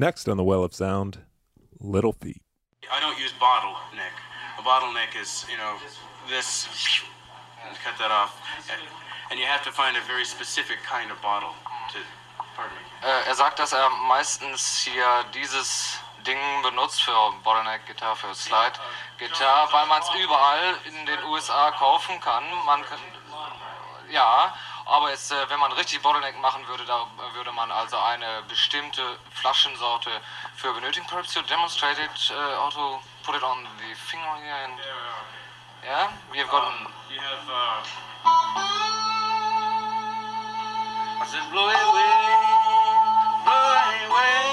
Next on the Well of Sound, Little Feat. I don't use bottleneck. A bottleneck is, you know, this. Cut that off. And you have to find a very specific kind of bottle to. Pardon me. Äh, er sagt, dass er meistens hier dieses Ding benutzt für Bottleneck Gitarre, für Slide Gitarre, weil man es überall in den USA kaufen kann. Man kann, ja, aber jetzt, äh, wenn man richtig Bottleneck machen würde, da würde man also eine bestimmte Flaschensorte für benötigen. Perhaps you demonstrate it, uh, how to put it on the finger here and yeah, we have got. Um, you have. Uh, I said, blow away, blow away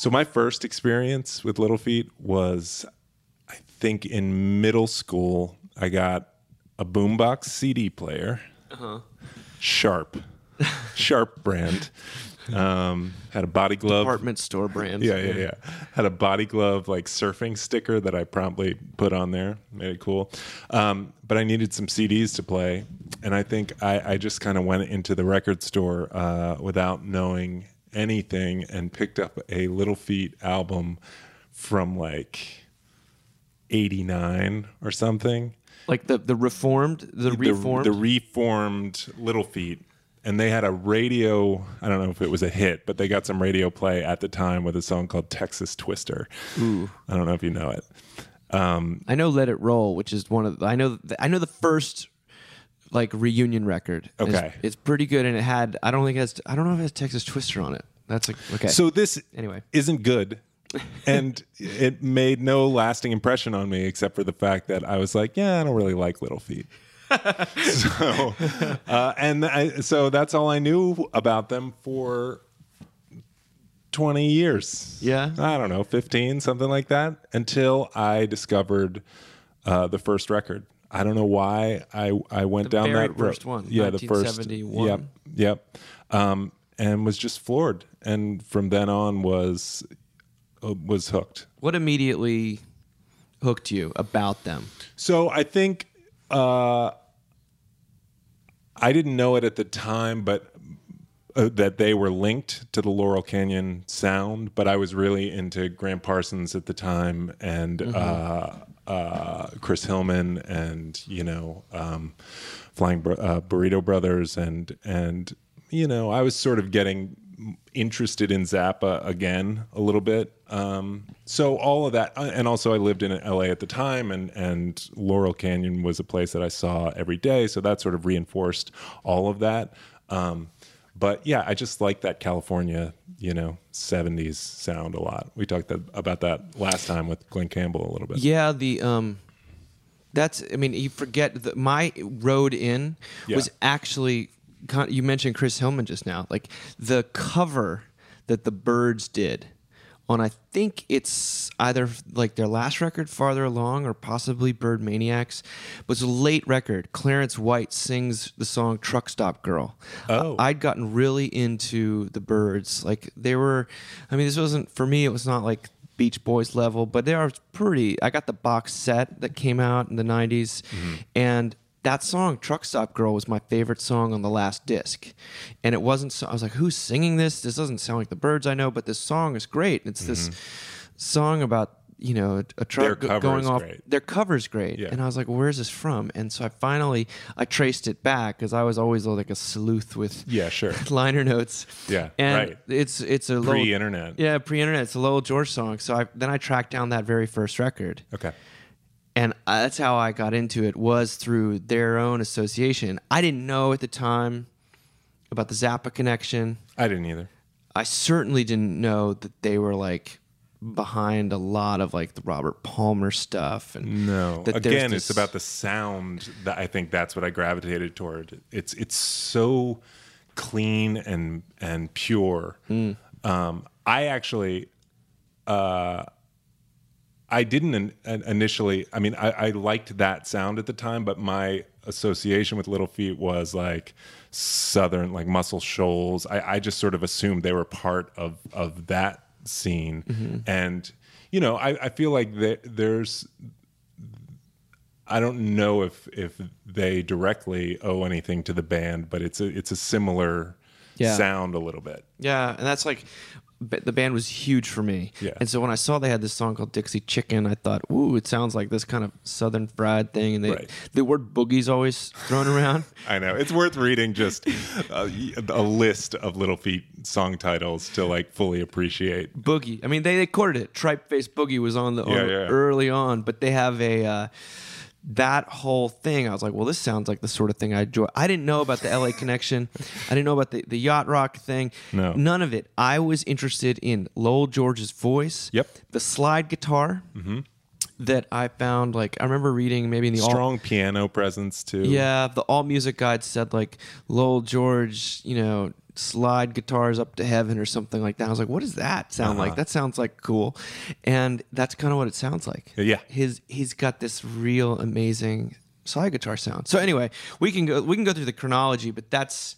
So my first experience with Little Feat was, I think, in middle school. I got a boombox CD player, Sharp, Sharp brand. Um, had a body glove. Department store brand. Yeah, yeah, yeah. Had a body glove like surfing sticker that I promptly put on there, made it cool. Um, but I needed some CDs to play, and I think I, I just kind of went into the record store uh, without knowing anything and picked up a Little Feat album from like '89 or something. Like the the reformed, the, reformed. the reformed Little Feat, and they had a radio. I don't know if it was a hit, but they got some radio play at the time with a song called Texas Twister. Ooh. I don't know if you know it. I know Let It Roll, which is one of the, I know I know the first like reunion record. Okay. it's pretty good, and it had I don't think it has I don't know if it has Texas Twister on it. That's like okay. So this Anyway. isn't good. and it made no lasting impression on me except for the fact that I was like, yeah, I don't really like Little Feat. so, uh, and I, so that's all I knew about them for 20 years. Yeah. I don't know, 15, something like that, until I discovered uh, the first record. I don't know why I, I went The down that road. first one, Yeah, the first. 1971. Yep. Yep. Um, and was just floored. And from then on was uh, was hooked. what immediately hooked you about them? So I think uh, I didn't know it at the time, but uh, that they were linked to the Laurel Canyon sound. But I was really into Gram Parsons at the time and uh, uh, Chris Hillman and you know um, Flying uh, Burrito Brothers and and you know I was sort of getting interested in Zappa again a little bit. Um, so all of that, uh, and also I lived in LA at the time, and and Laurel Canyon was a place that I saw every day. So that sort of reinforced all of that. Um, but yeah, I just like that California, you know, '70s sound a lot. We talked that, about that last time with Glen Campbell a little bit. Yeah, the um, that's I mean you forget that my road in was actually you mentioned Chris Hillman just now, like the cover that the Byrds did on I think it's either like their last record farther along or possibly Byrdmaniax, but it's a late record. Clarence White sings the song Truck Stop Girl. Oh. I- I'd gotten really into the Byrds. Like they were I mean this wasn't for me it was not like Beach Boys level, but they are pretty. I got the box set that came out in the 90s, mm-hmm. and that song, Truck Stop Girl, was my favorite song on the last disc. And it wasn't, so, I was like, who's singing this? This doesn't sound like the Byrds I know, but this song is great. It's this mm-hmm. song about, you know, a, truck Their cover going is off. great. Their cover's great. Yeah. And I was like, where's this from? And so I finally, I traced it back because I was always like a sleuth with Yeah, sure. liner notes. Yeah, and right. It's it's a little- Pre-internet. Yeah, pre-internet. It's a Lowell George song. So I then I tracked down that very first record, Okay. And uh, that's how I got into it. Was through their own association. I didn't know at the time about the Zappa connection. I didn't either. I certainly didn't know that they were like behind a lot of like the Robert Palmer stuff. And No. Again, this- it's about the sound that I think that's what I gravitated toward. It's it's so clean and and pure. Mm. Um, I actually, uh, I didn't in, in- initially. I mean, I, I liked that sound at the time, but my association with Little Feat was like southern, like Muscle Shoals. I, I just sort of assumed they were part of of that scene, Mm-hmm. and you know, I, I feel like there, there's I don't know if if they directly owe anything to the band, but it's a it's a similar Yeah. sound a little bit. Yeah, and that's like the band was huge for me. Yeah. And so when I saw they had this song called Dixie Chicken, I thought, "Ooh, it sounds like this kind of southern fried thing." And they, Right. the word boogie's always thrown around. I know it's worth reading just a, a list of Little Feat song titles to like fully appreciate. Boogie. I mean, they, they quoted it. Tripe Face Boogie was on the on Yeah, yeah. early on, but they have a uh, that whole thing. I was like, well, this sounds like the sort of thing I enjoy. I didn't know about the LA connection. I didn't know about the, the yacht rock thing. No. none of it. I was interested in Lowell George's voice. Yep. The slide guitar. Mm-hmm. That I found, like I remember reading maybe in the all, Strong piano presence too. yeah, the All Music Guide said like Lowell George, you know, slide guitars up to heaven or something like that. I was like, what does that sound Uh-huh. like? That sounds like cool, and that's kind of what it sounds like. Yeah. his he's got this real amazing slide guitar sound. So anyway, we can go we can go through the chronology, but that's.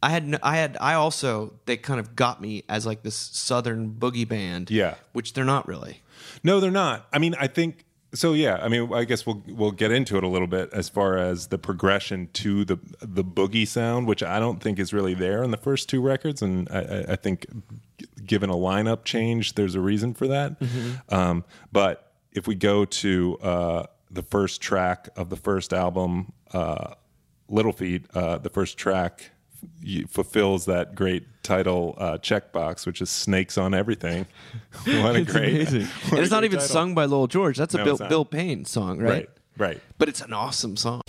I had I had I also they kind of got me as like this southern boogie band, Yeah. which they're not really. No, they're not. I mean, I think so. Yeah, I mean, I guess we'll we'll get into it a little bit as far as the progression to the the boogie sound, which I don't think is really there in the first two records, and I, I- think given a lineup change, there's a reason for that. Um, but if we go to uh, the first track of the first album, uh, Little Feat, uh, the first track fulfills that great title uh, checkbox, which is "Snakes on Everything." what a great! and what a it's not even title. sung by Lowell George. That's a No, Bill. Bill Payne song, right? Right, right. But it's an awesome song.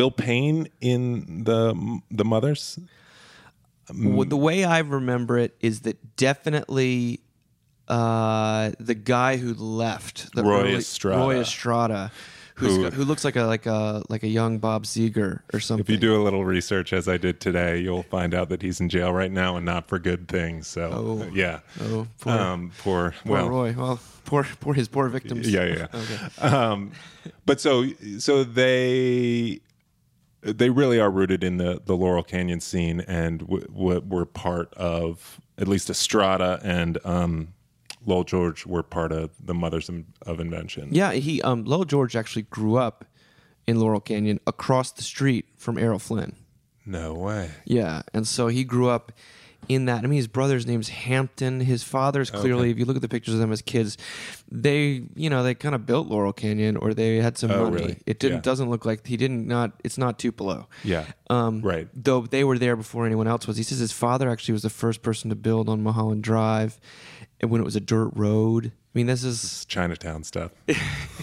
Bill Payne in the the Mothers? Well, the way I remember it is that definitely uh, the guy who left, the Roy early- Estrada. Roy Estrada, who's Who- who looks like a like a like a young Bob Seger or something. If you do a little research, as I did today, you'll find out that he's in jail right now and not for good things. So, Oh. yeah. Oh, poor- um, poor. Poor well, Roy. Well, poor poor his poor victims. Yeah, yeah. Okay. um, but so so they they really are rooted in the the Laurel Canyon scene and w- w- were part of at least Estrada and um, Lowell George were part of the Mothers of- Invention. Yeah, he um Lowell George actually grew up in Laurel Canyon across the street from Errol Flynn. No way. Yeah, and so he grew up in that. I mean, his brother's name's Hampton. His father's clearly, if you look at the pictures of them as kids, they, you know, they kind of built Laurel Canyon or they had some Oh, money. really? It didn't Yeah. doesn't look like he didn't not. It's not Tupelo. Yeah. Um, Right. Though they were there before anyone else was. He says his father actually was the first person to build on Mulholland Drive, and when it was a dirt road. I mean, this is It's Chinatown stuff.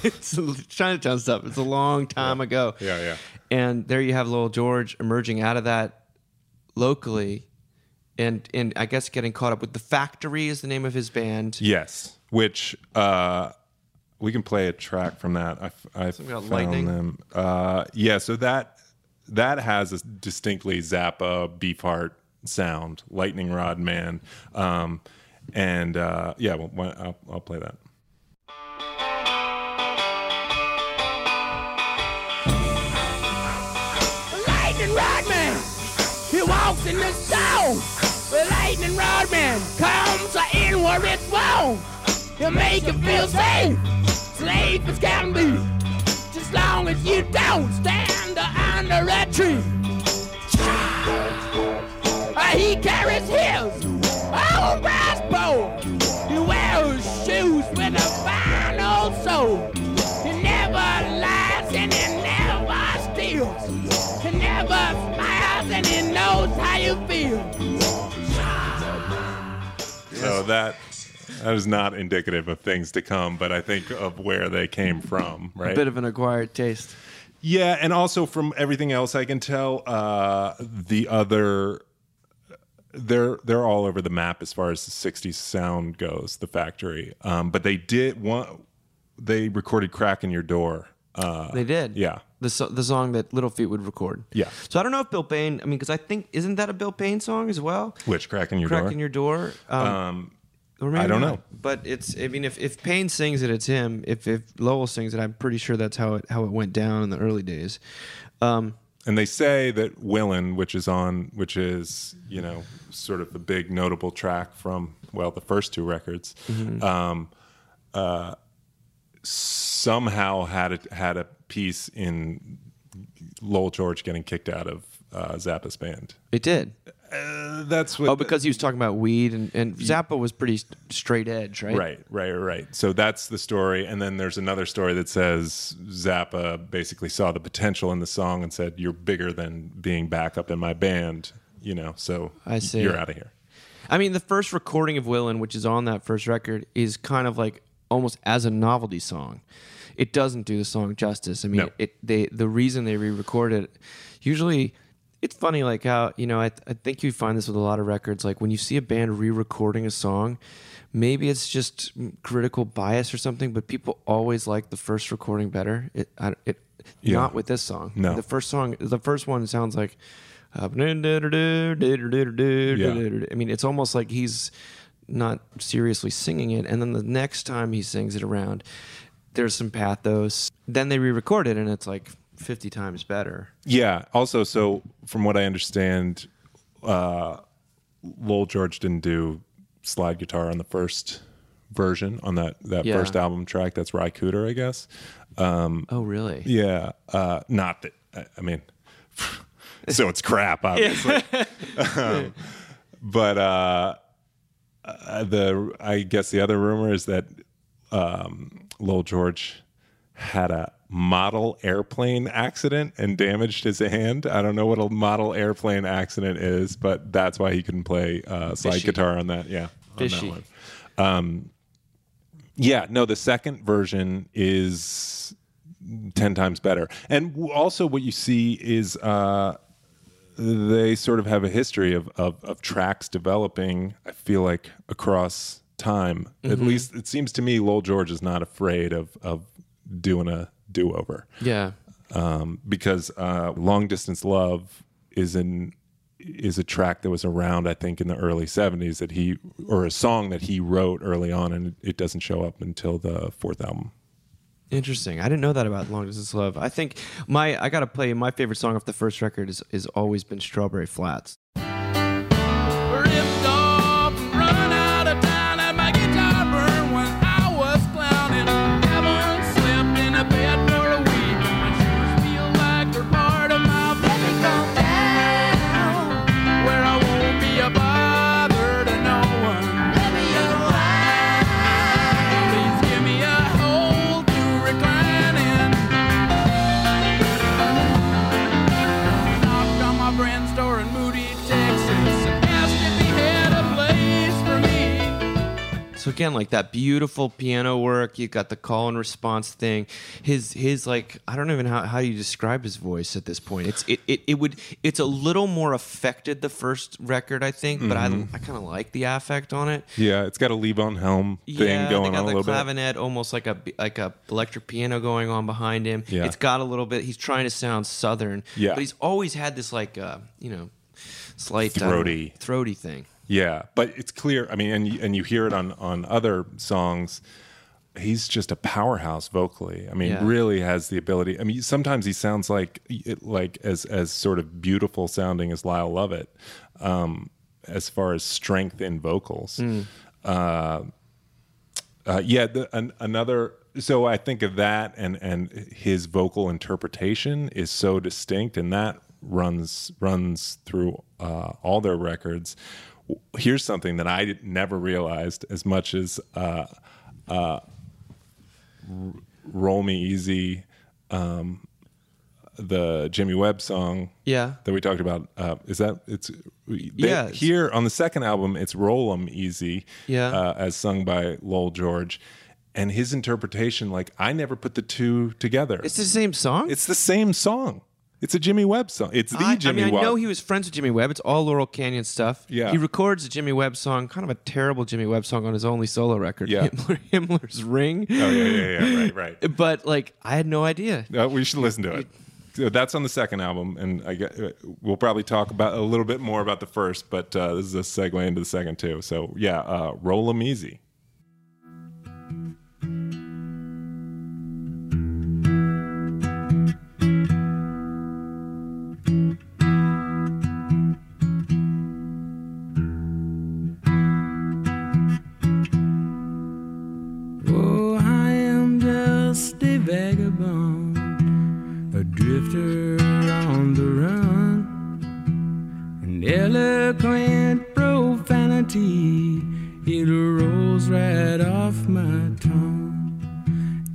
it's Chinatown stuff. It's a long time ago. Yeah, yeah. And there you have Lowell George emerging out of that locally, and and I guess getting caught up with the Factory is the name of his band. Yes, which uh, we can play a track from that. I, I Something found lightning? them. Uh, yeah, so that that has a distinctly Zappa Beefheart sound, Lightning Rod Man, um, and uh, yeah, well, I'll, I'll play that. Walks in the stone. The lightning rod man comes in where it's wrong. He'll make you feel safe, safe as can be. Just long as you don't stand under a tree. Uh, he carries his old brass bow. He wears shoes with a fine old sole. You feel. So that that is not indicative of things to come, but I think of where they came from, right? A bit of an acquired taste. Yeah, and also from everything else I can tell, uh, the other they're they're all over the map as far as the '60s sound goes. The factory, um, but they did one. They recorded "Crack in Your Door." Uh, They did. yeah, The so- the song that Little Feat would record. Yeah. So I don't know if Bill Payne. I mean, because I think isn't that a Bill Payne song as well? which "Crack in Your Door"? your door. Um, um, or maybe I don't not. know. But it's. I mean, if if Payne sings it, it's him. If if Lowell sings it, I'm pretty sure that's how it how it went down in the early days. Um, and they say that "Willin," which is on, which is you know sort of the big notable track from well the first two records, Mm-hmm. um, uh, somehow had a, had a piece in Lowell George getting kicked out of uh, Zappa's band. it did. Uh, that's what. Oh, because he was talking about weed, and, and Zappa was pretty st- straight edge, right? Right, right, right. So that's the story, and then there's another story that says Zappa basically saw the potential in the song and said, "You're bigger than being backup in my band," you know. So I see. You're out of here. I mean, the first recording of Willin, which is on that first record, is kind of like almost as a novelty song. It doesn't do the song justice. I mean, No. it they the reason they re-record it, usually, it's funny like how you know I I think you find this with a lot of records. Like when you see a band re-recording a song, maybe it's just critical bias or something, but people always like the first recording better. It I, it Yeah. not with this song. No. the first song, the first one sounds like. uh, I mean, it's almost like he's not seriously singing it. And then the next time he sings it around, there's some pathos. Then they re-record it, and it's like 50 times better. Yeah. Also, so from what I understand, uh, Lowell George didn't do slide guitar on the first version on that that Yeah. first album track. That's Ry Cooder, I guess. Oh, really? Yeah. Uh, not that. I, I mean, so it's crap, obviously. Um, but uh, uh, the I guess the other rumor is that um, Lowell George had a model airplane accident and damaged his hand. I don't know what a model airplane accident is, but that's why he couldn't play uh, slide Fishy. guitar on that. Yeah, on that Fishy. one. Um, Yeah, no, the second version is 10 times better. And also, what you see is uh, they sort of have a history of, of, of tracks developing, I feel like, across time. At least it seems to me Lowell George is not afraid of, of doing a do over Yeah. um, because uh, "Long Distance Love" is in is a track that was around, I think, in the early '70s that he or a song that he wrote early on, and it doesn't show up until the fourth album. Interesting. I didn't know that about Long Distance Love. I think my I gotta play my favorite song off the first record is is always been Strawberry Flats. Again, like that beautiful piano work, you got the call and response thing. His his like I don't even know how, how you describe his voice at this point. It's it, it, it would it's a little more affected the first record, I think, but I I kind of like the affect on it. Yeah, it's got a Levon Helm thing yeah, going on a the little bit. clavinet, almost like a like a electric piano going on behind him. Yeah. It's got a little bit. He's trying to sound southern, Yeah. but he's always had this like uh, you know slight Throaty. throaty thing. Yeah, but it's clear. I mean, and you, and you hear it on on other songs. he's just a powerhouse vocally. I mean, Yeah. really has the ability. I mean, sometimes he sounds like like as as sort of beautiful sounding as Lyle Lovett, um, as far as strength in vocals. Uh, uh, yeah, the, an, another. So I think of that, and and his vocal interpretation is so distinct, and that runs runs through uh, all their records. Here's something that I never realized as much as uh, uh, "Roll Me Easy," um, the Jimmy Webb song Yeah. that we talked about. Uh, is that it's they, Yeah, it's- Here on the second album, it's "Roll 'Em Easy," Yeah. uh, as sung by Lowell George, and his interpretation. Like I never put the two together. It's the same song. It's the same song. It's a Jimmy Webb song. It's the I, Jimmy I mean, Webb. I know he was friends with Jimmy Webb. It's all Laurel Canyon stuff. Yeah. He records a Jimmy Webb song, kind of a terrible Jimmy Webb song on his only solo record, Yeah. Himmler, Himmler's Ring. oh yeah, yeah, yeah. Right, right. But like, I had no idea. No, we should listen to it. So that's on the second album, and I get, uh, we'll probably talk about a little bit more about the first, but uh, this is a segue into the second too. So yeah, uh, roll 'em easy. It rolls right off my tongue.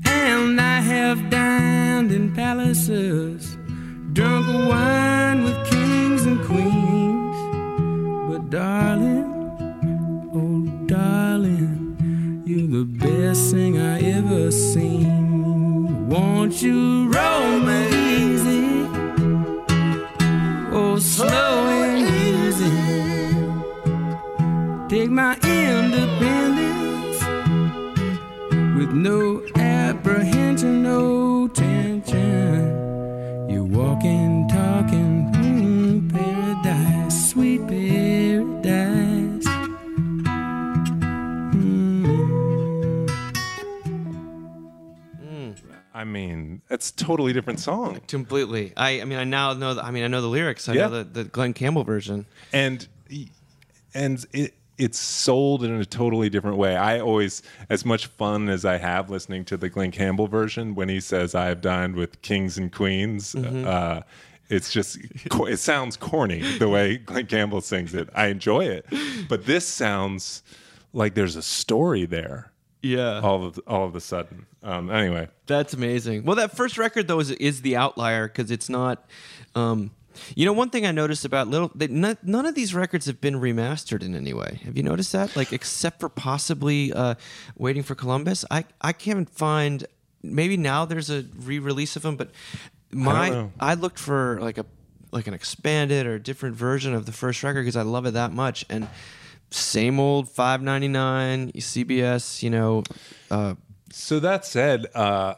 And I have dined in palaces, drunk wine with kings and queens. But darling, oh darling, you're the best thing I ever seen. Won't you roll me easy? Oh, slow Take my independence with no apprehension, no tension. You're walking, talking, mm, paradise, sweet paradise. Mm. I mean, that's a totally different song. Completely. I, I mean, I now know. The, I mean, I know the lyrics. I Yeah. know the, the Glen Campbell version. and and it it's sold in a totally different way. I always, as much fun as I have listening to the Glen Campbell version, when he says "I have dined with kings and queens," uh, it's just it sounds corny the way Glen Campbell sings it. I enjoy it, but this sounds like there's a story there. Yeah. All of all of a sudden. Um, anyway, That's amazing. Well, that first record though is is the outlier because it's not. Um, you know, one thing I noticed about little, that none, none of these records have been remastered in any way. Have you noticed that? Like, except for possibly uh, "Waiting for Columbus," I I can't find. Maybe now there's a re-release of them, but my know. I, looked for like a like an expanded or different version of the first record because I love it that much and. Same old five ninety nine CBS, you know, uh, So that said, uh,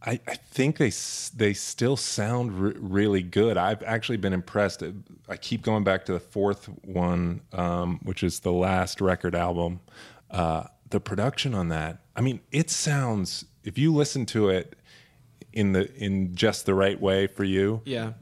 I, I think they they still sound re- really good. I've actually been impressed. I keep going back to the fourth one, um, which is the last record album. Uh, the production on that, I mean, it sounds. If you listen to it in the in just the right way for you, yeah,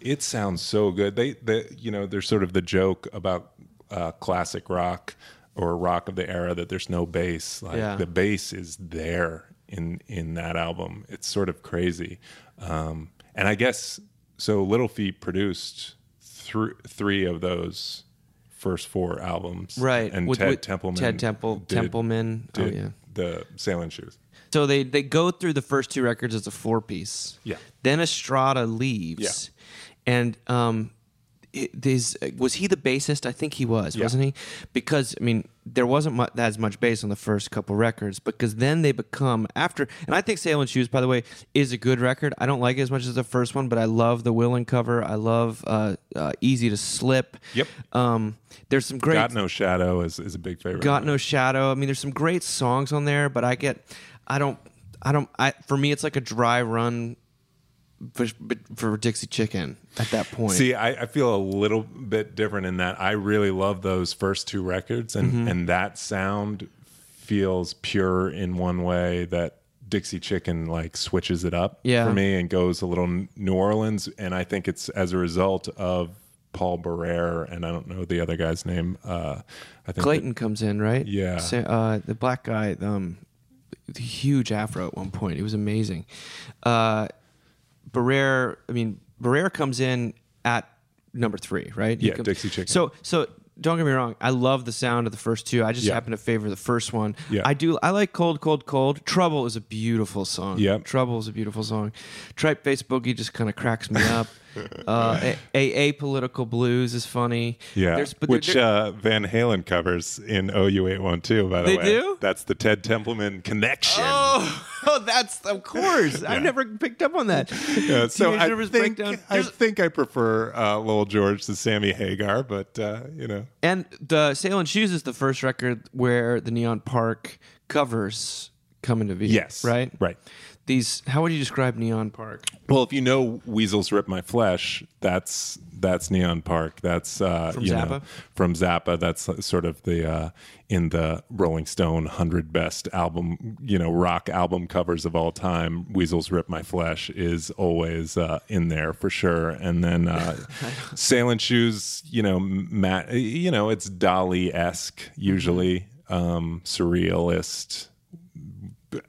it sounds so good. They, they, you know, there's sort of the joke about uh, classic rock or rock of the era that there's no bass. Like Yeah. the bass is there in in that album. It's sort of crazy. Um, and I guess so. Little Feat produced thr- three of those first four albums, right. And With- Ted with Templeman, Ted Temple, did- Templeman. oh yeah. the Sailing Shoes. So they they go through the first two records as a four piece. Yeah. Then Estrada leaves. yeah. And um, it, was he the bassist? I think he was, Yeah. wasn't he? Because I mean, there wasn't mu- as much bass on the first couple records. Because then they become after, and I think "Sailin' Shoes," by the way, is a good record. I don't like it as much as the first one, but I love the Willing cover. I love uh, uh, "Easy to Slip." Yep. Um, there's some great Got No Shadow is, is a big favorite. Got No Shadow. I mean, there's some great songs on there, but I get, I don't, I don't, I for me, it's like a dry run for, for Dixie Chicken at that point. See, I, I feel a little bit different in that I really love those first two records, and Mm-hmm. and that sound feels pure in one way that Dixie Chicken like switches it up Yeah. for me and goes a little New Orleans, and I think it's as a result of Paul Barrere and I don't know the other guy's name. Uh, I think Clayton comes in, right? Yeah. Sa- uh, the black guy, um, the huge afro at one point. It was amazing. Uh, Barrere, I mean, Barrere comes in at number three, right? He Yeah, comes- Dixie Chicken. So, so don't get me wrong. I love the sound of the first two. I just Yeah. happen to favor the first one. Yeah. I do. I like Cold, Cold, Cold. Trouble is a beautiful song. Yeah. Trouble is a beautiful song. Tripe Face Boogie just kind of cracks me up. uh, a, a apolitical blues is funny. Yeah, There's- but which uh, Van Halen covers in OU812, by the They way. do? That's the Ted Templeman connection. Oh, oh, that's of course. Yeah. I've never picked up on that. Yeah, so Teenage I Nervous think, Breakdown. I think I prefer uh, Lowell George to Sammy Hagar, but uh, you know, and the Sailin' Shoes is the first record where the Neon Park covers come into view. yes, right, right. These. How would you describe Neon Park? Well, if you know Weasels Rip My Flesh, that's that's Neon Park. That's uh, From you know, Zappa? from Zappa. That's sort of the uh, in the Rolling Stone hundred best album, you know, rock album covers of all time. Weasels Rip My Flesh is always uh, in there for sure. And then uh, Sailing Shoes, you know, Matt, you know, it's Dalí esque usually, um, surrealist.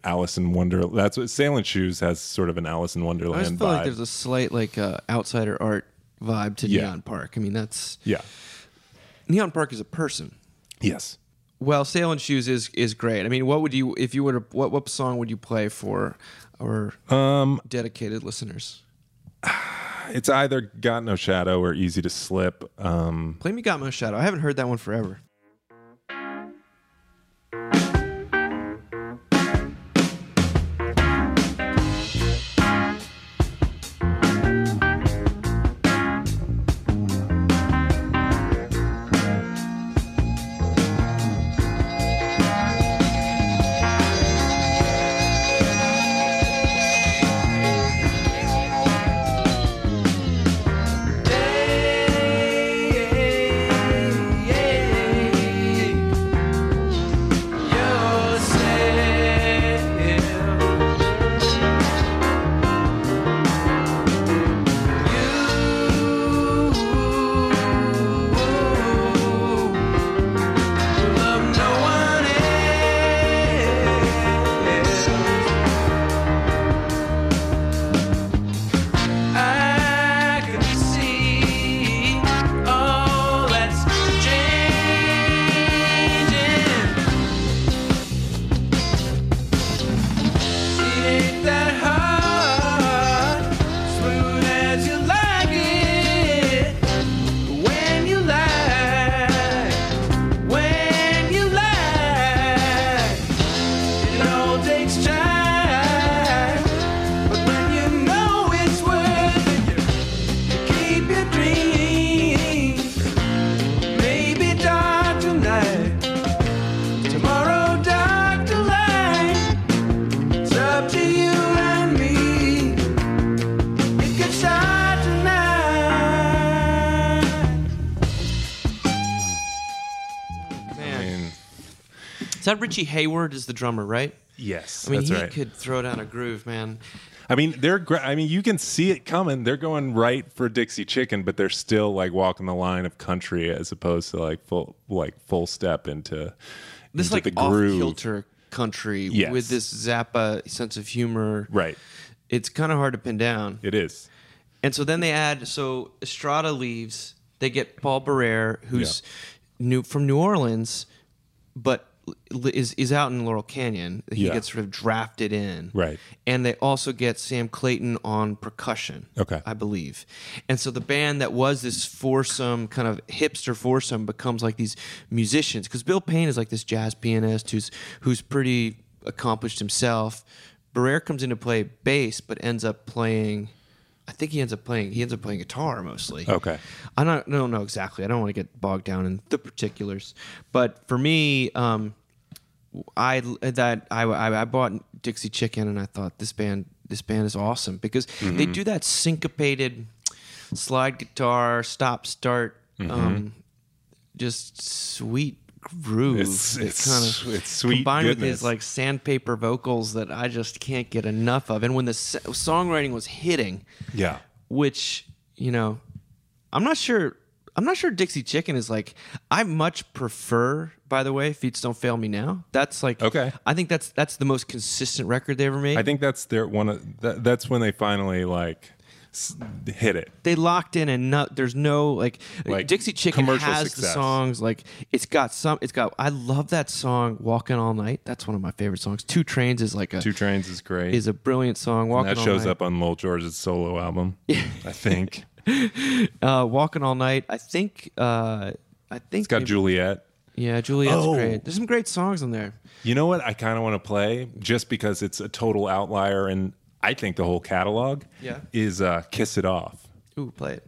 Alice in Wonderland. That's what Sailing Shoes has sort of an Alice in I Wonderland just feel vibe. like there's a slight like uh, outsider art vibe to Yeah. Neon Park. I mean, that's yeah. Neon Park is a person. Yes. Well, Sailin' Shoes is is great. I mean, what would you if you were to what what song would you play for our Um, dedicated listeners? it's either Got No Shadow or Easy to Slip. Um, Play Me Got No Shadow. I haven't heard that one forever. Is that Richie Hayward is the drummer, right? yes, I mean, he right. could throw down a groove, man. I mean, they're. Gra- I mean, you can see it coming. They're going right for Dixie Chicken, but they're still like walking the line of country as opposed to like full, like full step into This into like the off groove. kilter country Yes. with this Zappa sense of humor. Right. It's kind of hard to pin down. It is. And so then they add so Estrada leaves. They get Paul Barrere, who's new from New Orleans, but is is out in Laurel Canyon. He Yeah. gets sort of drafted in, Right. And they also get Sam Clayton on percussion, Okay. I believe. And so the band that was this foursome kind of hipster foursome becomes like these musicians because Bill Payne is like this jazz pianist who's who's pretty accomplished himself. Barrere comes in to play bass, but ends up playing. I think he ends up playing. He ends up playing guitar mostly. Okay. I don't, I don't know exactly. I don't want to get bogged down in the particulars, but for me, um, I that I, I I bought Dixie Chicken and I thought this band this band is awesome because they do that syncopated slide guitar stop start, um, just sweet groove. It's- it's- kinda- it's sweet combined with his like sandpaper vocals that I just can't get enough of. And when the s- songwriting was hitting, Yeah. which you know, I'm not sure. I'm not sure Dixie Chicken is like. I much prefer, by the way, Feet Don't Fail Me Now. That's like Okay. I think that's that's the most consistent record they ever made. I think that's their one of that, that's when they finally like hit it. they locked in and not there's no like, Like, Dixie Chicken commercial has the songs like it's got some it's got I love that song Walking All Night that's one of my favorite songs Two Trains is like a Two Trains is great. is a brilliant song Walking and that shows Night up on Lowell George's solo album. I think. uh, Walking All Night I think uh, I think It's got maybe- Juliet. yeah Juliet's Oh. great there's some great songs on there You know what? I kind of want to play just because it's a total outlier, and I think the whole catalog Yeah. is uh, "Kiss It Off." ooh play it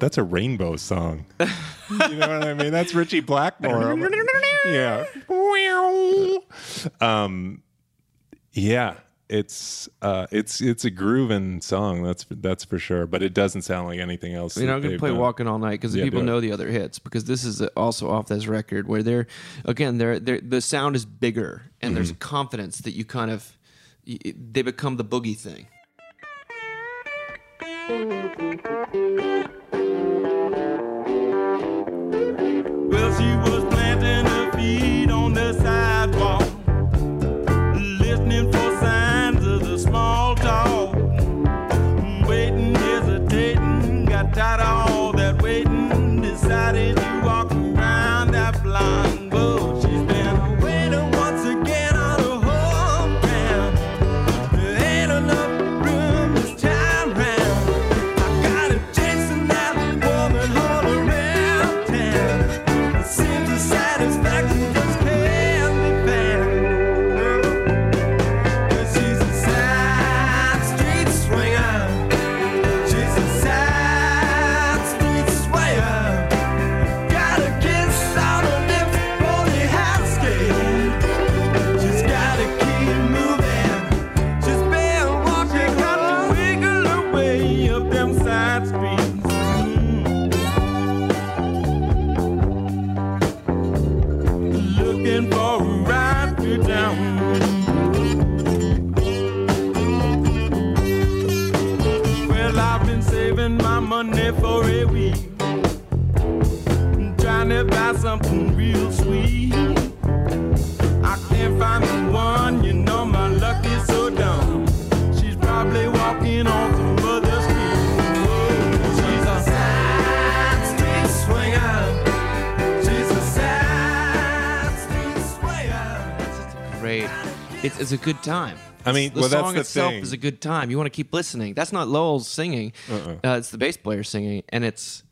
that's a rainbow song. you know what I mean? That's Ritchie Blackmore. yeah. Um, yeah. It's uh, it's it's a grooving song. That's that's for sure. But it doesn't sound like anything else. You know, I'm gonna play done. "Walking All Night" because Yeah, people know the other hits. Because this is also off this record where they're, again, they're, they're the sound is bigger and there's a Mm-hmm. confidence that you kind of, they become the boogie thing. It's a good time. I mean, the well, that's song itself thing. is a good time. You want to keep listening. That's not Lowell singing. Uh-uh. Uh, it's the bass player singing, and it's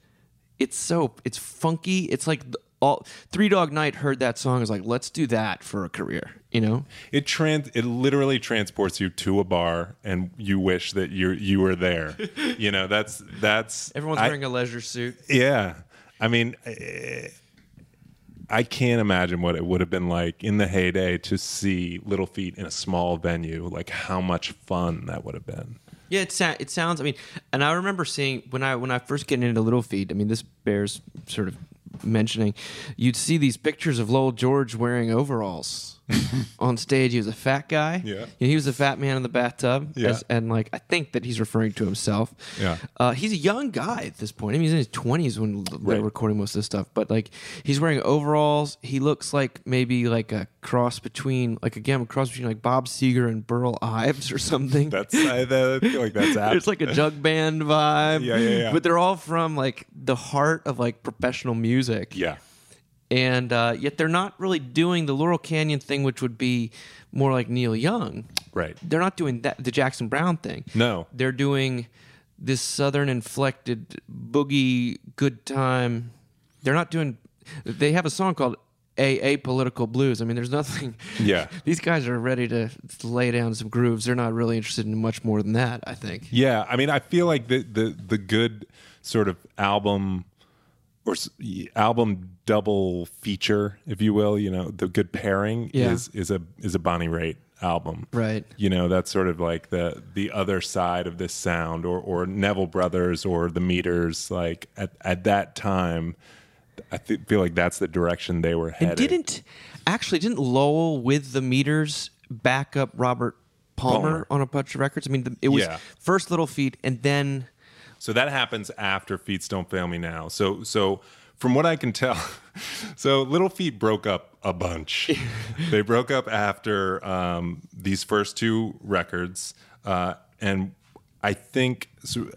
it's so it's funky. It's like all Three Dog Night heard that song is like, let's do that for a career. You know, It trans it literally transports you to a bar and you wish that you you were there. you know, that's that's everyone's I- wearing a leisure suit. Yeah. I mean, eh, I can't imagine what it would have been like in the heyday to see Little Feat in a small venue. Like how much fun that would have been. Yeah, it, sa- it sounds. I mean, and I remember seeing when I when I first get into Little Feat. I mean, this bears sort of mentioning. You'd see these pictures of Lowell George wearing overalls on stage. He was a fat guy. Yeah. he was a fat man in the bathtub. Yeah. as- and like I think that he's referring to himself. Yeah. uh, he's a young guy at this point. I mean, he's in his twenties when they're recording most of this stuff. But like, he's wearing overalls. He looks like maybe like a cross between, like again, a cross between like Bob Seger and Burl Ives or something. That's I, I feel like that's apt. It's like a jug band vibe. Yeah, yeah, yeah. But they're all from like the heart of like professional music. yeah. And uh, yet they're not really doing the Laurel Canyon thing, which would be more like Neil Young. Right. They're not doing that the Jackson Browne thing. No. They're doing this southern inflected boogie good time. They're not doing they have a song called A Political Blues. I mean, there's nothing Yeah. These guys are ready to lay down some grooves. They're not really interested in much more than that, I think. Yeah, I mean, I feel like the the the good sort of album or album double feature, if you will, you know, the good pairing Yeah. is is a is a Bonnie Raitt album, Right. You know, that's sort of like the the other side of this sound, or or Neville Brothers or the Meters. Like at at that time, I th- feel like that's the direction they were headed. And didn't actually didn't Lowell with the meters back up Robert Palmer, Palmer. on a bunch of records? I mean, the, it was Yeah. first Little Feat and then So that happens after Feats Don't Fail Me Now. So so from what I can tell, so Little Feat broke up a bunch. they broke up after um, these first two records, uh, and I think, so,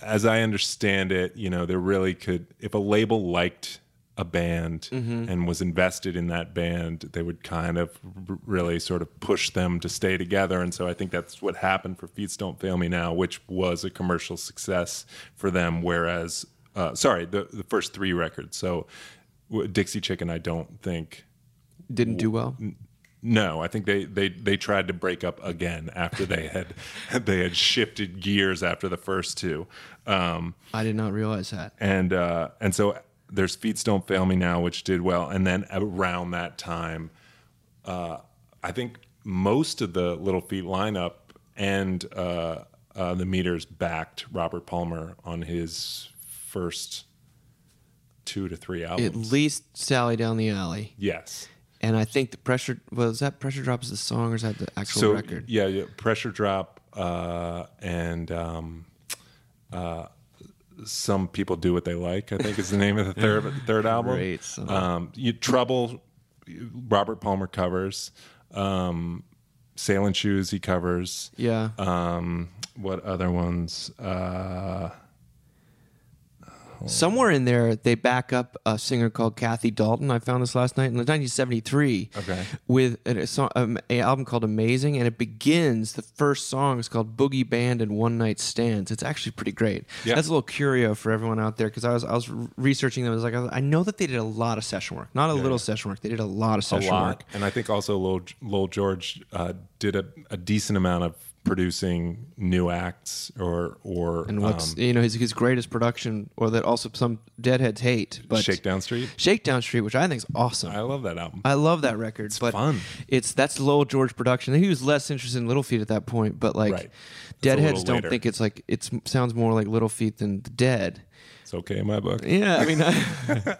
as I understand it, you know, there really could if a label liked a band and was invested in that band, they would kind of r- really sort of push them to stay together. And so I think that's what happened for Feet Don't Fail Me Now, which was a commercial success for them. Whereas, uh, sorry, the, the first three records. So Dixie Chicken, I don't think. didn't do well. No, I think they, they, they tried to break up again after they had they had shifted gears after the first two. Um, I did not realize that. and uh, and so there's Feet Don't Fail Me Now, which did well, and then around that time, uh, I think most of the Little Feat lineup and uh, uh, the Meters backed Robert Palmer on his first two to three albums. At least Sally Down the Alley. yes. And I think the pressure was that pressure drop is the song or is that the actual So record? yeah, yeah, Pressure Drop uh, and um, uh, some people do what they like. I think is the name of the third third album. Great. Um, you, Trouble, Robert Palmer covers. Um, Sailin' Shoes he covers. Yeah. Um, what other ones? Uh, Somewhere in there, they back up a singer called Kathy Dalton. I found this last night in 1973. Okay. With a, a um, a album called Amazing, and it begins. The first song is called Boogie Band and One Night Stands. It's actually pretty great. Yeah. That's a little curio for everyone out there because I was I was researching them. I was like, I know that they did a lot of session work, not a little session work. They did a lot of a session lot, work. and I think also Lowell George uh, did a, a decent amount of producing new acts or or And what's um, you know his his greatest production, or that also some Deadheads hate, but Shakedown Street. Shakedown Street, which I think is awesome. I love that album. I love that record. It's but fun. It's that's Lowell George production. He was less interested in Little Feat at that point, but like Right. Deadheads don't later. think it's like it sounds more like Little Feat than the Dead. It's okay in my book. Yeah, I mean. I-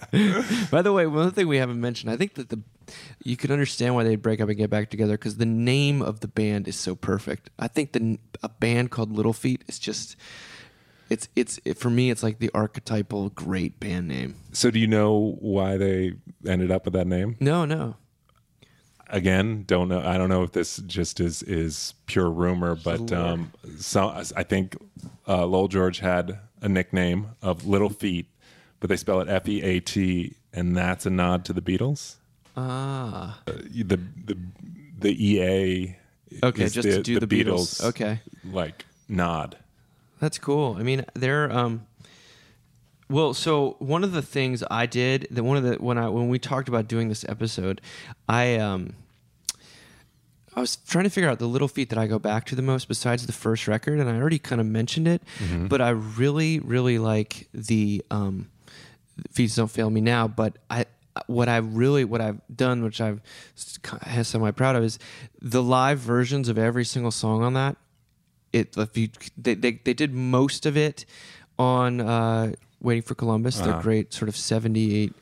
by the way, one thing we haven't mentioned, I think that the you could understand why they'd break up and get back together because the name of the band is so perfect. I think the a band called Little Feat is just. It's it's it, for me. It's like the archetypal great band name. So do you know why they ended up with that name? No, no. Again, don't know. I don't know if this just is is pure rumor, but um, so I think uh, Lowell George had a nickname of Little Feet, but they spell it F E A T, and that's a nod to the Beatles. Ah. Uh, the the the EA. Okay, is just to do the Beatles. Okay. like nod. That's cool. I mean, they're um, Well, so one of the things I did that one of the when I when we talked about doing this episode, I um I was trying to figure out the little feat that I go back to the most besides the first record, and I already kind of mentioned it, but I really, really like the um, feats don't fail me now. But I, what I really, what I've done, which I've semi proud of, is the live versions of every single song on that. It, if you, they, they, they did most of it on uh, Waiting for Columbus, their great sort of '78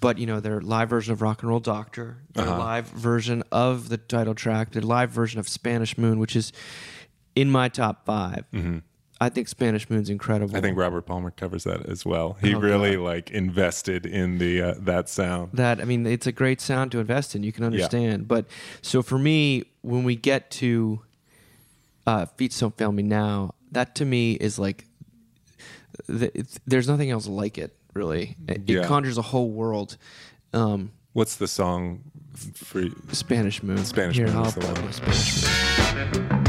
but you know their live version of Rock and Roll Doctor, their live version of the title track, their live version of Spanish Moon, which is in my top 5 I think Spanish Moon's incredible. I think Robert Palmer covers that as well. He Oh, really God. like invested in the uh, that sound. that I mean it's a great sound to invest in. You can understand, but so for me, when we get to uh, Feet Don't Fail Me Now, that to me is like th- it's- there's nothing else like it. Really, it, it conjures a whole world. Um, What's the song for you? Spanish Moon. Spanish Here, Moon I'll is the one. Spanish Moon.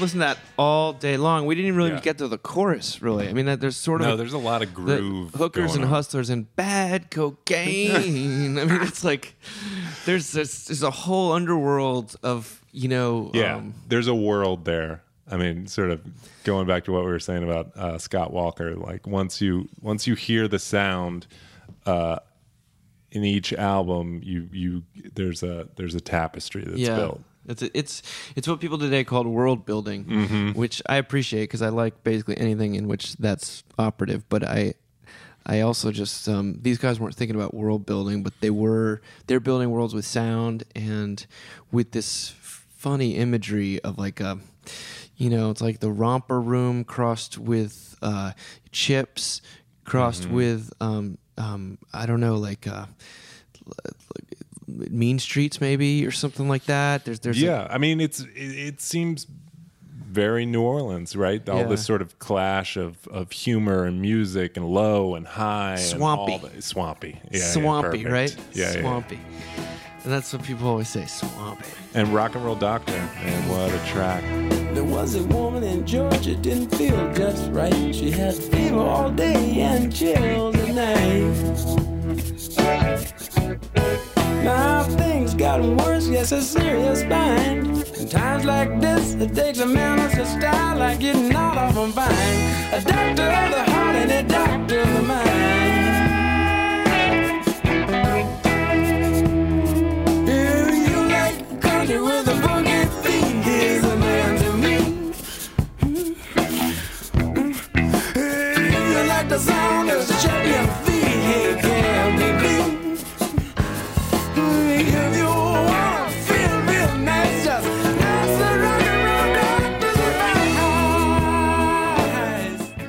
Could listen to that all day long. We didn't even really Yeah. get to the chorus, really. I mean, that there's sort of No, there's a lot of groove. hookers and on. hustlers and bad cocaine. I mean, it's like there's this, there's a whole underworld of you know. Yeah, um, there's a world there. I mean, sort of going back to what we were saying about uh, Scott Walker. Like once you once you hear the sound uh, in each album, you you there's a there's a tapestry that's yeah. built. It's it's it's what people today call world building, Mm-hmm. which I appreciate because I like basically anything in which that's operative. But I I also just um, these guys weren't thinking about world building, but they were they're building worlds with sound and with this funny imagery of like a you know it's like the romper room crossed with uh, chips crossed Mm-hmm. with um, um, I don't know like. Uh, mean streets maybe or something like that there's there's Yeah, I mean, it's it, it seems very New Orleans, right? All Yeah. this sort of clash of, of humor and music and low and high, Swampy. and all the, swampy, yeah, yeah, swampy, perfect. right? Yeah, yeah. swampy. And that's what people always say, swampy. And rock and roll doctor, and what a track! There was a woman in Georgia didn't feel just right. She had fever all day and chills at night. Now things got worse, yes, a serious bind. In times like this, it takes a man a style like getting out of a bind. A doctor of the heart and a doctor of the mind. To the sound of champion feet, he can be beat.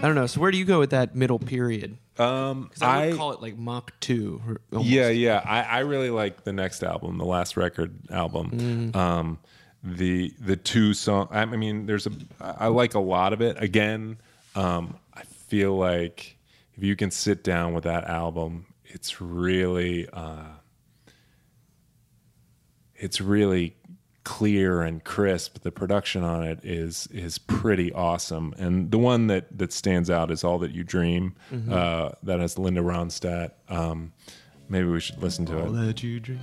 I don't know. So where do you go with that middle period? Um, I would call it like Mach 2. almost. Yeah, yeah. I, I really like the next album, the last record album. Um, the the two song. I mean, there's a. I like a lot of it. Again, um, I feel like if you can sit down with that album, it's really. Uh, it's really clear and crisp. The production on it is is pretty awesome, and the one that that stands out is "All That You Dream." Uh, that has Linda Ronstadt. Um, maybe we should listen to it. Let you dream.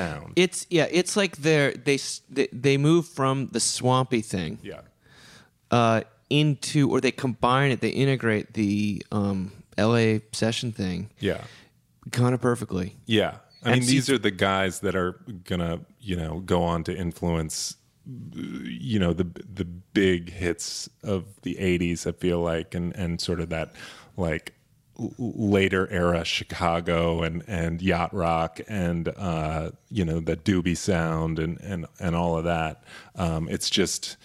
Sound. It's yeah, it's like they're they they, they move from the swampy thing yeah. uh, into or they combine it, they integrate the um, L.A. session thing Yeah. kind of perfectly. Yeah. I mean, these are the guys that are gonna, you know, go on to influence, you know, the the big hits of the '80s. I feel like, and and sort of that like later era Chicago and and yacht rock and uh, you know the doobie sound and and and all of that. Um, it's just.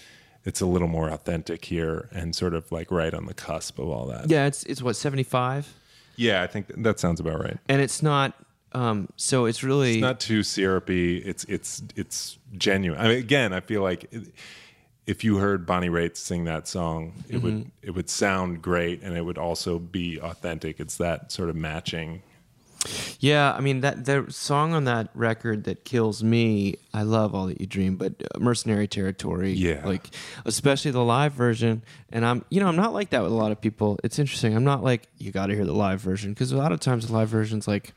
It's a little more authentic here, and sort of like right on the cusp of all that. Yeah, it's it's what seventy five, yeah I think that, sounds about right. and it's not. Um, so it's really It's not too syrupy. It's it's it's genuine. I mean, again, I feel like it- if you heard Bonnie Raitt sing that song, it would it would sound great, and it would also be authentic. It's that sort of matching. Yeah, I mean that the song on that record that kills me. I love all that you dream, but uh, Mercenary Territory. Yeah. like especially the live version. And I'm, you know, I'm not like that with a lot of people. It's interesting. I'm not like you got to hear the live version because a lot of times the live version's like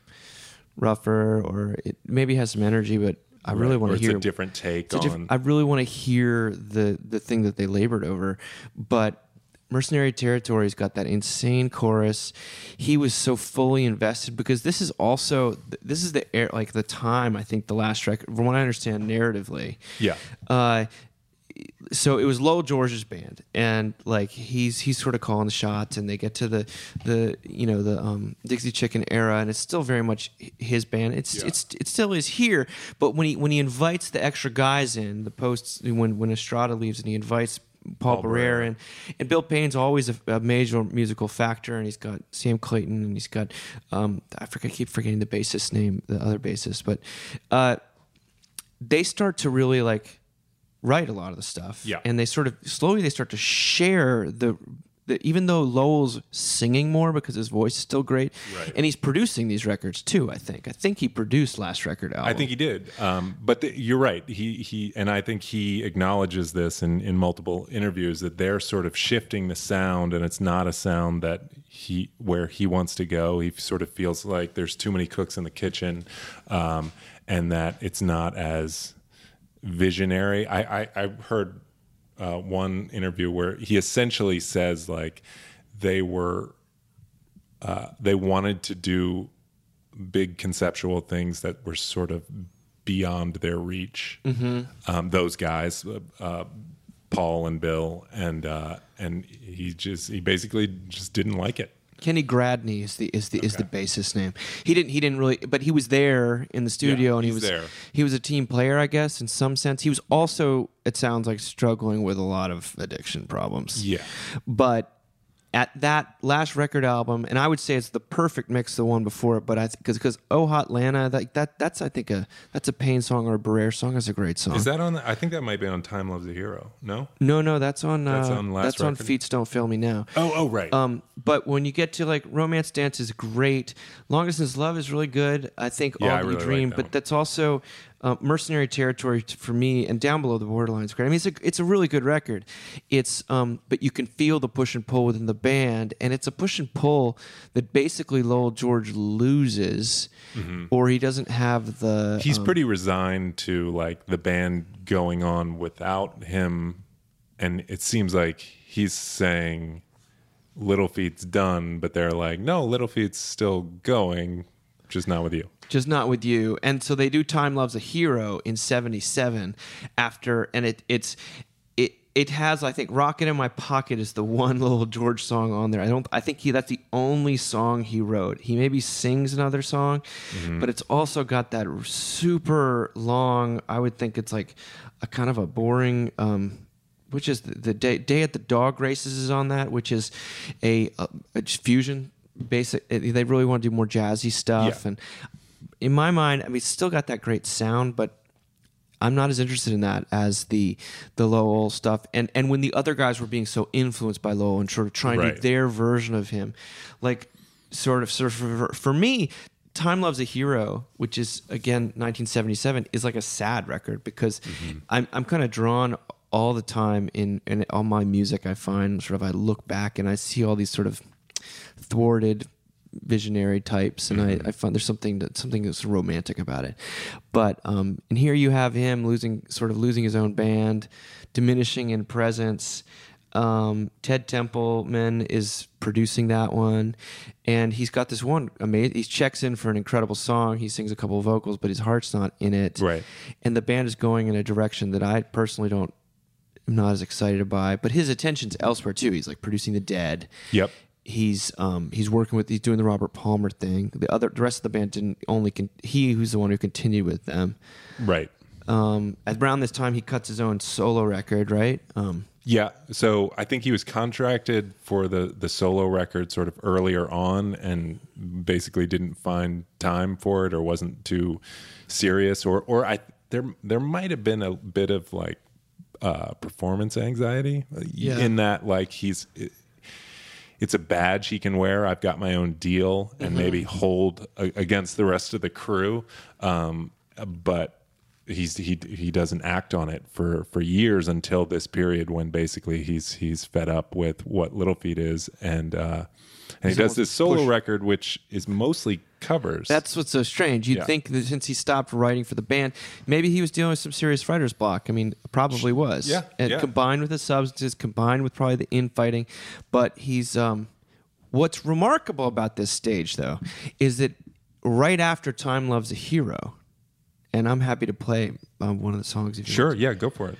rougher or it maybe has some energy, but I really want to hear a different take a diff- on. I really want to hear the the thing that they labored over, but Mercenary Territory's got that insane chorus. He was so fully invested because this is also this is the air like the time I think the last record from what I understand narratively. yeah, Uh, so it was Lowell George's band, and like he's he's sort of calling the shots, and they get to the the you know the um, Dixie Chicken era, and it's still very much his band. It's Yeah. it's it still is here, but when he when he invites the extra guys in, the posts when when Estrada leaves, and he invites. Paul, Paul Barrere. and and Bill Payne's always a, a major musical factor, and he's got Sam Clayton, and he's got um, I forget, I keep forgetting the bassist name, the other bassist, but uh, they start to really like write a lot of the stuff. Yeah. And they sort of slowly they start to share the, the even though Lowell's singing more because his voice is still great. Right. And he's producing these records too, I think. I think he produced last record album. I think he did. Um, but the, you're right. He he and I think he acknowledges this in in multiple interviews that they're sort of shifting the sound, and it's not a sound that he where he wants to go. He sort of feels like there's too many cooks in the kitchen, um, and that it's not as visionary. I I, I heard uh, one interview where he essentially says like they were uh, they wanted to do big conceptual things that were sort of beyond their reach. Um, those guys, uh, uh, Paul and Bill, and uh, and he just he basically just didn't like it. Kenny Gradney is the is the is the bassist name. He didn't he didn't really but he was there in the studio Yeah, and he was there. he was a team player, I guess, in some sense. He was also, it sounds like, struggling with a lot of addiction problems. Yeah. But at that last record album, and I would say it's the perfect mix the one before it, but I because because Oh Atlanta, that, that that's I think a that's a Payne song or a Barrere song. That's a great song. Is that on? The, I think that might be on Time Loves a Hero. No. no, no, that's on That's uh, on last that's on? Feats Don't Fail Me Now. Oh, oh, right. Um, but when you get to like Romance Dance is great. Long Distance Love is really good. I think Yeah, All I That You really like Dream, that but one. that's also uh, Mercenary Territory for me, and Down Below the Borderline is great. I mean, it's a it's a really good record. It's um, but you can feel the push and pull within the band, and it's a push and pull that basically Lowell George loses, or he doesn't have the. Mm-hmm. He's um, pretty resigned to like the band going on without him, and it seems like he's saying Little Feat's done, but they're like, no, Little Feat's still going, just not with you. just not with you. And so they do Time Loves a Hero in 77 after and it it's it it has I think "Rocket in My Pocket" is the one little George song on there. I don't. I think he that's the only song he wrote. He maybe sings another song, but it's also got that super long. I would think it's like a kind of a boring. Um, which is the, the day, day at the dog races is on that, which is a, a, a fusion basic. Eh, they really want to do more jazzy stuff, Yeah. and in my mind, I mean, it's still got that great sound, but I'm not as interested in that as the the Lowell stuff. And and when the other guys were being so influenced by Lowell and sort of trying to do their version of him, like sort of sort of for, for me. Time Loves a Hero, which is again 1977, is like a sad record because mm-hmm. I'm I'm kind of drawn all the time in in all my music. I find sort of I look back and I see all these sort of thwarted visionary types and I, I find there's something that something that's romantic about it. But um and here you have him losing sort of losing his own band diminishing in presence. Um ted templeman is producing that one and he's got this one amazing he checks in for an incredible song. He sings a couple of vocals but his heart's not in it. Right. and the band is going in a direction that i personally don't am not as excited by but his attention's elsewhere too. He's like producing the dead. Yep. He's um he's working with he's doing the Robert Palmer thing. The other the rest of the band didn't only con- he who's the one who continued with them. Right. Um, at around this time he cuts his own solo record, right? Um, Yeah. So I think he was contracted for the the solo record sort of earlier on, and basically didn't find time for it, or wasn't too serious, or or I there there might have been a bit of like uh, performance anxiety Yeah. in that like he's. It's a badge he can wear. I've got my own deal, and maybe hold a, against the rest of the crew. Um, but he's he he doesn't act on it for for years until this period when basically he's he's fed up with what Little Feat is, and uh, and he does this solo push- record, which is mostly covers. that's what's so strange. You'd Yeah. think that since he stopped writing for the band, maybe he was dealing with some serious writer's block. I mean, probably was. Yeah, and yeah. combined with the substances, combined with probably the infighting, but he's um, what's remarkable about this stage though is that right after Time Loves a Hero, and I'm happy to play um, one of the songs if you sure, want yeah, go for it.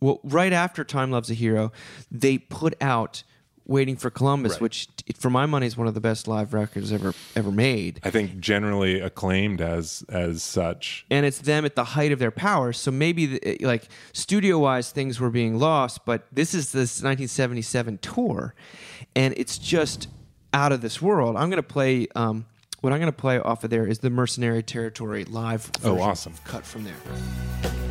well, right after Time Loves a Hero, they put out Waiting for Columbus, Right. which, for my money, is one of the best live records ever ever made. I think generally acclaimed as as such. And it's them at the height of their power. So maybe, the, like studio wise, things were being lost, but this is this 1977 tour, and it's just out of this world. I'm going to play. Um, what I'm going to play off of there is the Mercenary Territory live. Oh, awesome. Cut from there.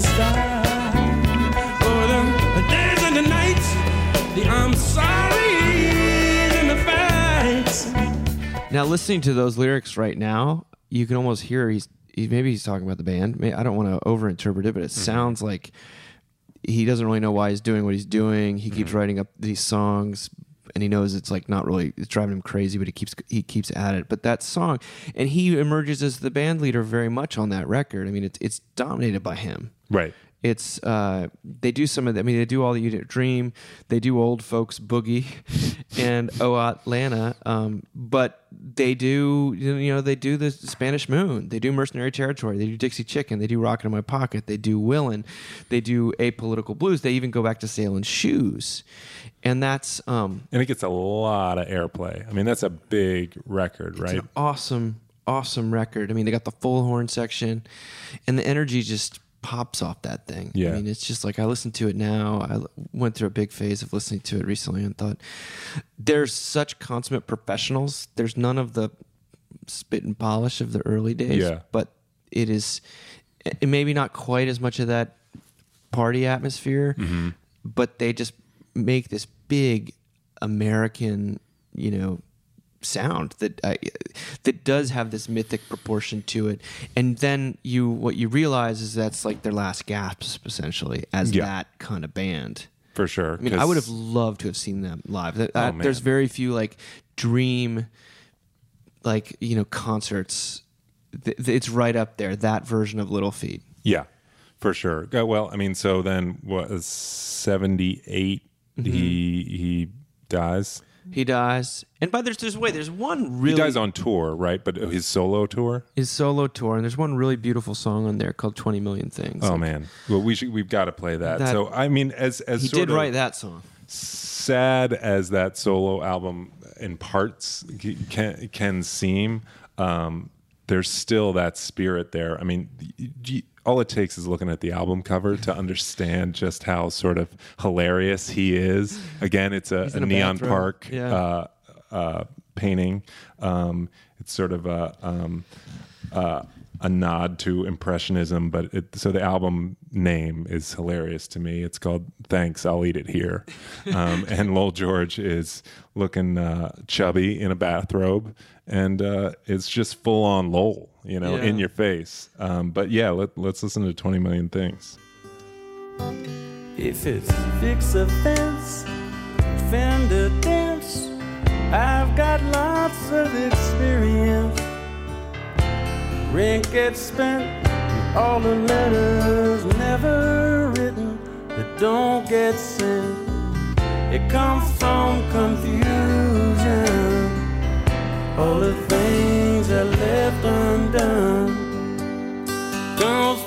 The style? Or the, the days and the nights? The I'm sorry and the fights? Now, listening to those lyrics right now, you can almost hear he's he, maybe he's talking about the band. I don't want to overinterpret it, but it mm-hmm. sounds like he doesn't really know why he's doing what he's doing. He keeps mm-hmm. writing up these songs, and he knows it's like not really it's driving him crazy, but he keeps he keeps at it. But that song, and he emerges as the band leader very much on that record. I mean, it's it's dominated by him Right. It's uh they do some of the, I mean they do all the Unit Dream, they do old folks boogie and Oh Atlanta, um, but they do you know they do the Spanish Moon, they do Mercenary Territory, they do Dixie Chicken, they do Rocket in My Pocket, they do Willin', they do Apolitical Blues, they even go back to Sailin' Shoes, and that's um And it gets a lot of airplay. I mean, that's a big record, right? an awesome awesome record. I mean they got the full horn section, and the energy just pops off that thing. Yeah. I mean, it's just like I listen to it now. I went through a big phase of listening to it recently and thought there's such consummate professionals. There's none of the spit and polish of the early days. Yeah. But it is it maybe not quite as much of that party atmosphere, Mm-hmm. but they just make this big American, you know, sound that uh, that does have this mythic proportion to it. And then you what you realize is that's like their last gasp essentially as Yeah. that kind of band. for sure. I mean, I would have loved to have seen them live. That- Oh, uh, there's very few like dream, like you know, concerts. Th- th- It's right up there. That version of Little Feat. Yeah, for sure. Well, I mean, so then what? Seventy Mm-hmm. He he dies. He dies, and by there's there's wait there's one really He dies on tour, right? But his solo tour. his solo tour, and there's one really beautiful song on there called Twenty Million Things. Oh Like, man. Well, we should. We've got to play that. That- so I mean, as as he did write that song. sad as that solo album in parts can can seem, um, there's still that spirit there. I mean, y- y- all it takes is looking at the album cover to understand just how sort of hilarious he is. Again, it's a, a neon bathrobe. park Yeah. uh, uh, painting. Um, it's sort of a um, uh, a nod to impressionism, but it, so the album name is hilarious to me. It's called "Thanks, I'll Eat It Here," um, and Lowell George is looking uh, chubby in a bathrobe, and uh, it's just full on Lowell, you know, Yeah. in your face. Um, but yeah, let, let's listen to Twenty Million Things. If it's fix a fence, fend a dance, I've got lots of experience. Rent gets spent, all the letters never written that don't get sent. It comes from confusion. All the things I left undone comes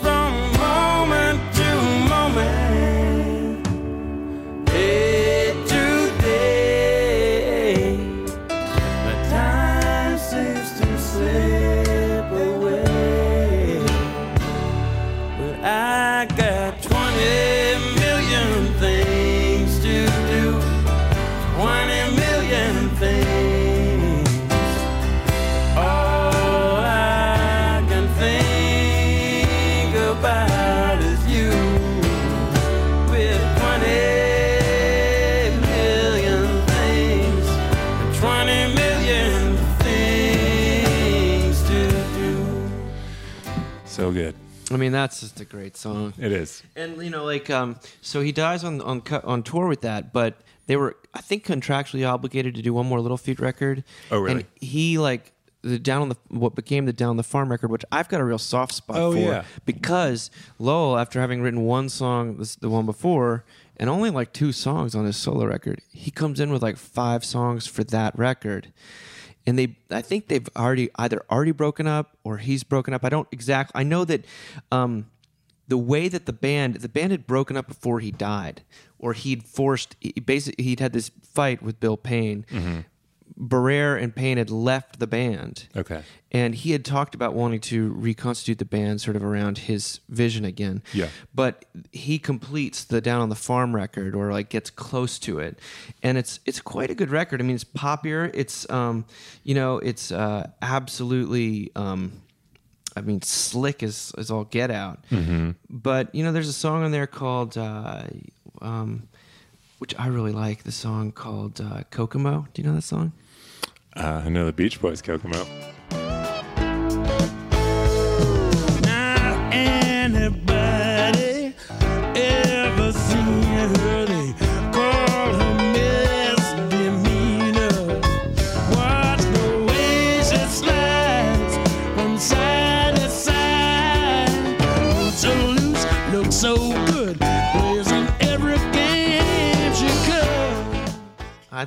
I mean, that's just a great song. it is. And you know, like, um, so he dies on on on tour with that, but they were, I think, contractually obligated to do one more Little Feat record. Oh, really? And he like the down on the what became the down on the farm record, which I've got a real soft spot Oh, for yeah. because Lowell, after having written one song, this, the one before, and only like two songs on his solo record, he comes in with like five songs for that record. And they, I think they've already either already broken up or he's broken up. I don't exactly. I know that um, the way that the band the band had broken up before he died or he'd forced he basically he'd had this fight with bill payne Mm-hmm. Barrere and Payne had left the band. Okay. And he had talked about wanting to reconstitute the band sort of around his vision again. Yeah. But he completes the Down on the Farm record or like gets close to it. And it's it's quite a good record. I mean, it's poppier. It's um, you know, it's uh absolutely um I mean, slick as, as all get out. But you know, there's a song on there called, uh, um, which I really like. The song called uh, "Kokomo." Do you know that song? Uh, I know the Beach Boys, Kokomo.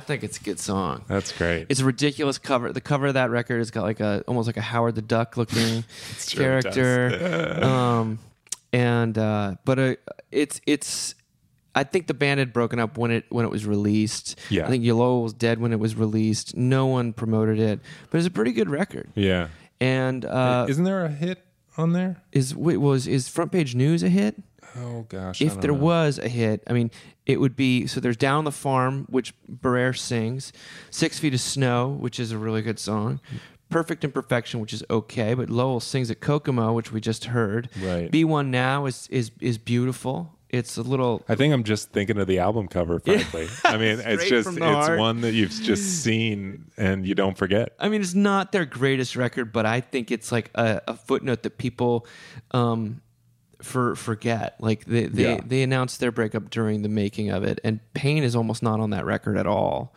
Think it's a good song. That's great. It's a ridiculous cover. The cover of that record has got like a almost like a Howard the Duck looking true, it does. character. um, and uh, but uh, it's it's. I think the band had broken up when it when it was released. Yeah. I think Lowell was dead when it was released. No one promoted it, but it's a pretty good record. yeah. And uh, Isn't there a hit on there? Is wait was is front page news a hit? Oh gosh. If there know. was a hit, I mean, it would be so. There's "Down the Farm," which Barrere sings, Six Feet of Snow," which is a really good song, "Perfect Imperfection," which is okay, but Lowell sings at Kokomo, which we just heard. Right. Be One Now" is is is beautiful. It's a little. I think I'm just thinking of the album cover, frankly. I mean, it's just it's heart. one that you've just seen and you don't forget. I mean, it's not their greatest record, but I think it's like a, a footnote that people um, for forget. Like they they, Yeah. they announced their breakup during the making of it, and Payne is almost not on that record at all.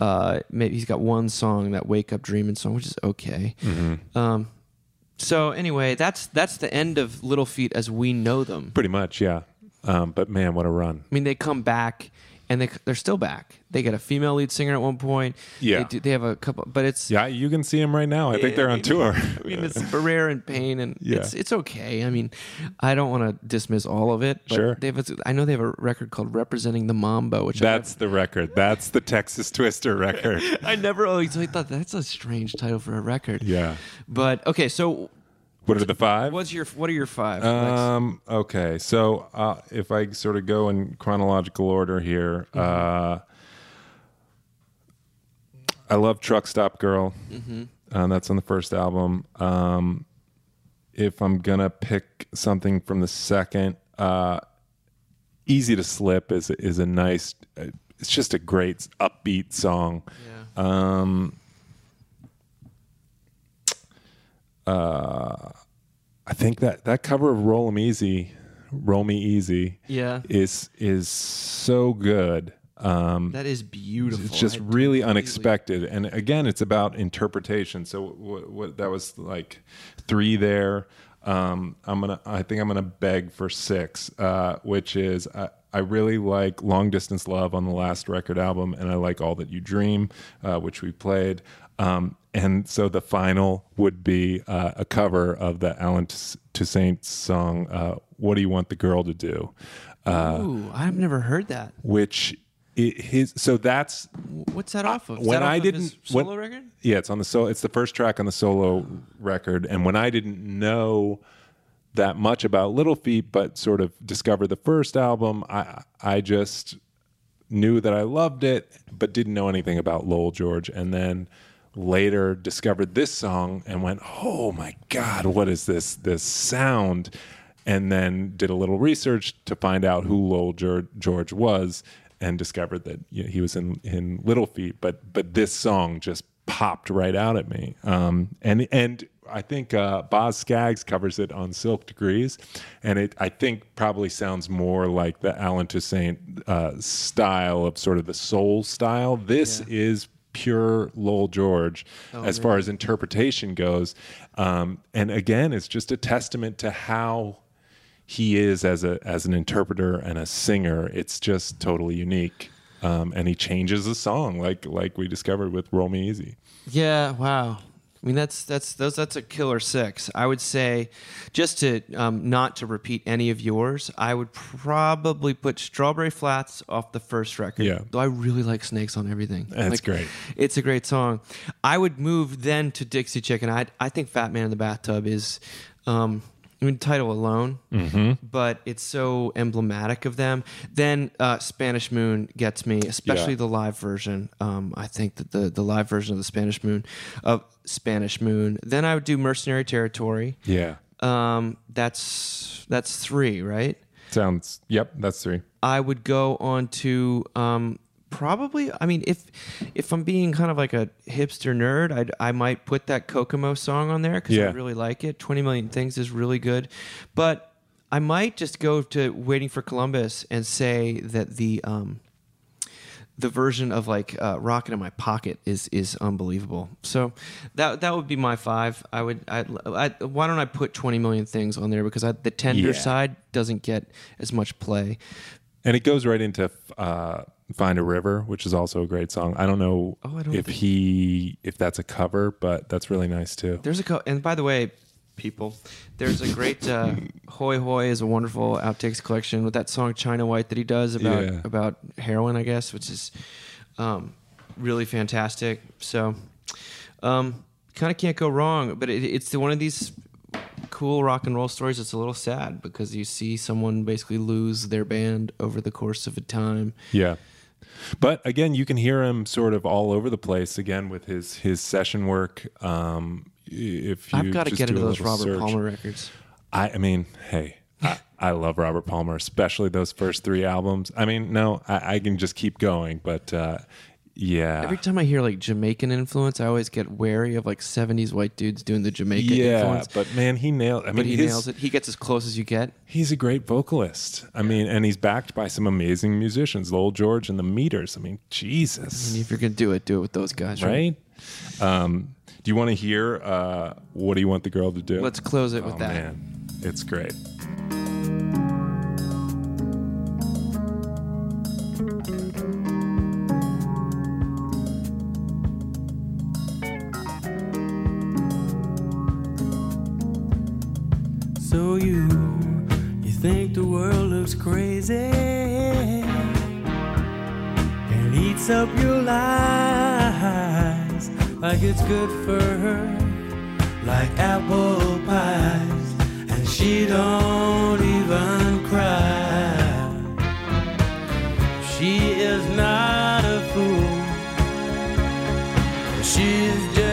Uh, maybe he's got one song, that "Wake Up Dreaming" song, which is okay. Mm-hmm. Um, so anyway, that's that's the end of Little Feat as we know them. Pretty much, yeah. Um, but man, what a run! I mean, they come back. And they, they're still back. They get a female lead singer at one point. Yeah. they, do, they have a couple, but it's Yeah, you can see them right now. I think they're on tour. I mean, it's Barrere and Payne, and Yeah. it's it's okay. I mean, I don't want to dismiss all of it. But Sure. They have a, I know they have a record called "Representing the Mambo," which That's the record. That's the Texas Twister record. I, I never always I thought that's a strange title for a record. Yeah. But okay, so What are the five? what's your what are your five? Lex? Um. Okay. So, uh, if I sort of go in chronological order here, uh, I love Truck Stop Girl. Uh, that's on the first album. Um, if I'm gonna pick something from the second, uh, "Easy to Slip" is is a nice. Uh, it's just a great upbeat song. Um, uh, I think that that cover of "Roll 'Em Easy," "Roll Me Easy," Yeah. is is so good. Um, that is beautiful. it's just I really completely- unexpected, and again, it's about interpretation. So what, what that was like three there. Um, I'm gonna. I think I'm gonna beg for six, uh, which is I, I really like "Long Distance Love" on the last record album, and I like "All That You Dream," uh, which we played. Um, and so the final would be uh, a cover of the Allen Toussaint song uh, "What Do You Want the Girl to Do," uh, Ooh, I've never heard that. which it, his. So that's What's that off of? Is when off I of didn't his when- solo record. Yeah, it's on the solo. It's the first track on the solo record, and when I didn't know that much about Little Feat, but sort of discovered the first album, I I just knew that I loved it, but didn't know anything about Lowell George, and then later discovered this song and went, "Oh my God, what is this? This sound?" And then did a little research to find out who Lowell George, was, and discovered that you know, he was in in Little Feat. But but this song just popped right out at me. Um, and and I think uh, Boz Scaggs covers it on Silk Degrees, and it I think probably sounds more like the Allen Toussaint uh, style of sort of the soul style. This is pure Lowell George as far as interpretation goes, um, and again, it's just a testament to how he is as a as an interpreter and a singer. It's just totally unique. Um, and he changes the song like like we discovered with Roll Me Easy. Yeah, wow. I mean, that's that's those that's a killer six. I would say, just to um, not to repeat any of yours, I would probably put Strawberry Flats off the first record. Yeah. though I really like Snakes on Everything. That's Like, great. It's a great song. I would move then to Dixie Chicken. I I think Fat Man in the Bathtub is. Um, I mean, title alone, Mm-hmm. but it's so emblematic of them. Then uh, Spanish Moon gets me, especially Yeah. the live version. Um, I think that the the live version of the Spanish Moon of Spanish Moon. Then I would do Mercenary Territory. Yeah. Um, that's that's three, right? Sounds yep, that's three. I would go on to um, probably. I mean, if if I'm being kind of like a hipster nerd, I'd, I might put that Kokomo song on there because I really like it. Twenty Million Things is really good, but I might just go to Waiting for Columbus and say that the um, the version of like uh, "Rocket in My Pocket" is is unbelievable. So that that would be my five. I would. I, I why don't I put Twenty Million Things on there because I, the tender Yeah. side doesn't get as much play. And it goes right into uh, "Find a River," which is also a great song. I don't know Oh, I don't if think- he if that's a cover, but that's really nice too. There's a co- and by the way, people, there's a great uh, "Hoy Hoy" is a wonderful outtakes collection with that song "China White" that he does about Yeah. about heroin, I guess, which is um, really fantastic. So, um, kind of can't go wrong. But it, it's the, one of these cool rock and roll stories, it's a little sad because you see someone basically lose their band over the course of a time. Yeah. But again, you can hear him sort of all over the place again with his his session work. Um, if you I've got to get into those Robert search. Palmer records. I, I mean, hey, I, I love Robert Palmer, especially those first three albums. I mean, no, I, I can just keep going, but uh, yeah, Every time I hear like Jamaican influence, I always get wary of like '70s white dudes doing the Jamaican yeah. influence. But man, he nailed. I mean, but he his- nails it. He gets as close as you get. He's a great vocalist. I mean, and he's backed by some amazing musicians, Lowell George and the Meters. I mean, Jesus, And if you're gonna do it, do it with those guys, right? right? Um, do you want to hear uh, what do you want the girl to do? Let's close it with oh, that. man, it's great. so you you think the world looks crazy and eats up your lies. Like it's good for her like apple pies and she don't even cry. She is not a fool. She's just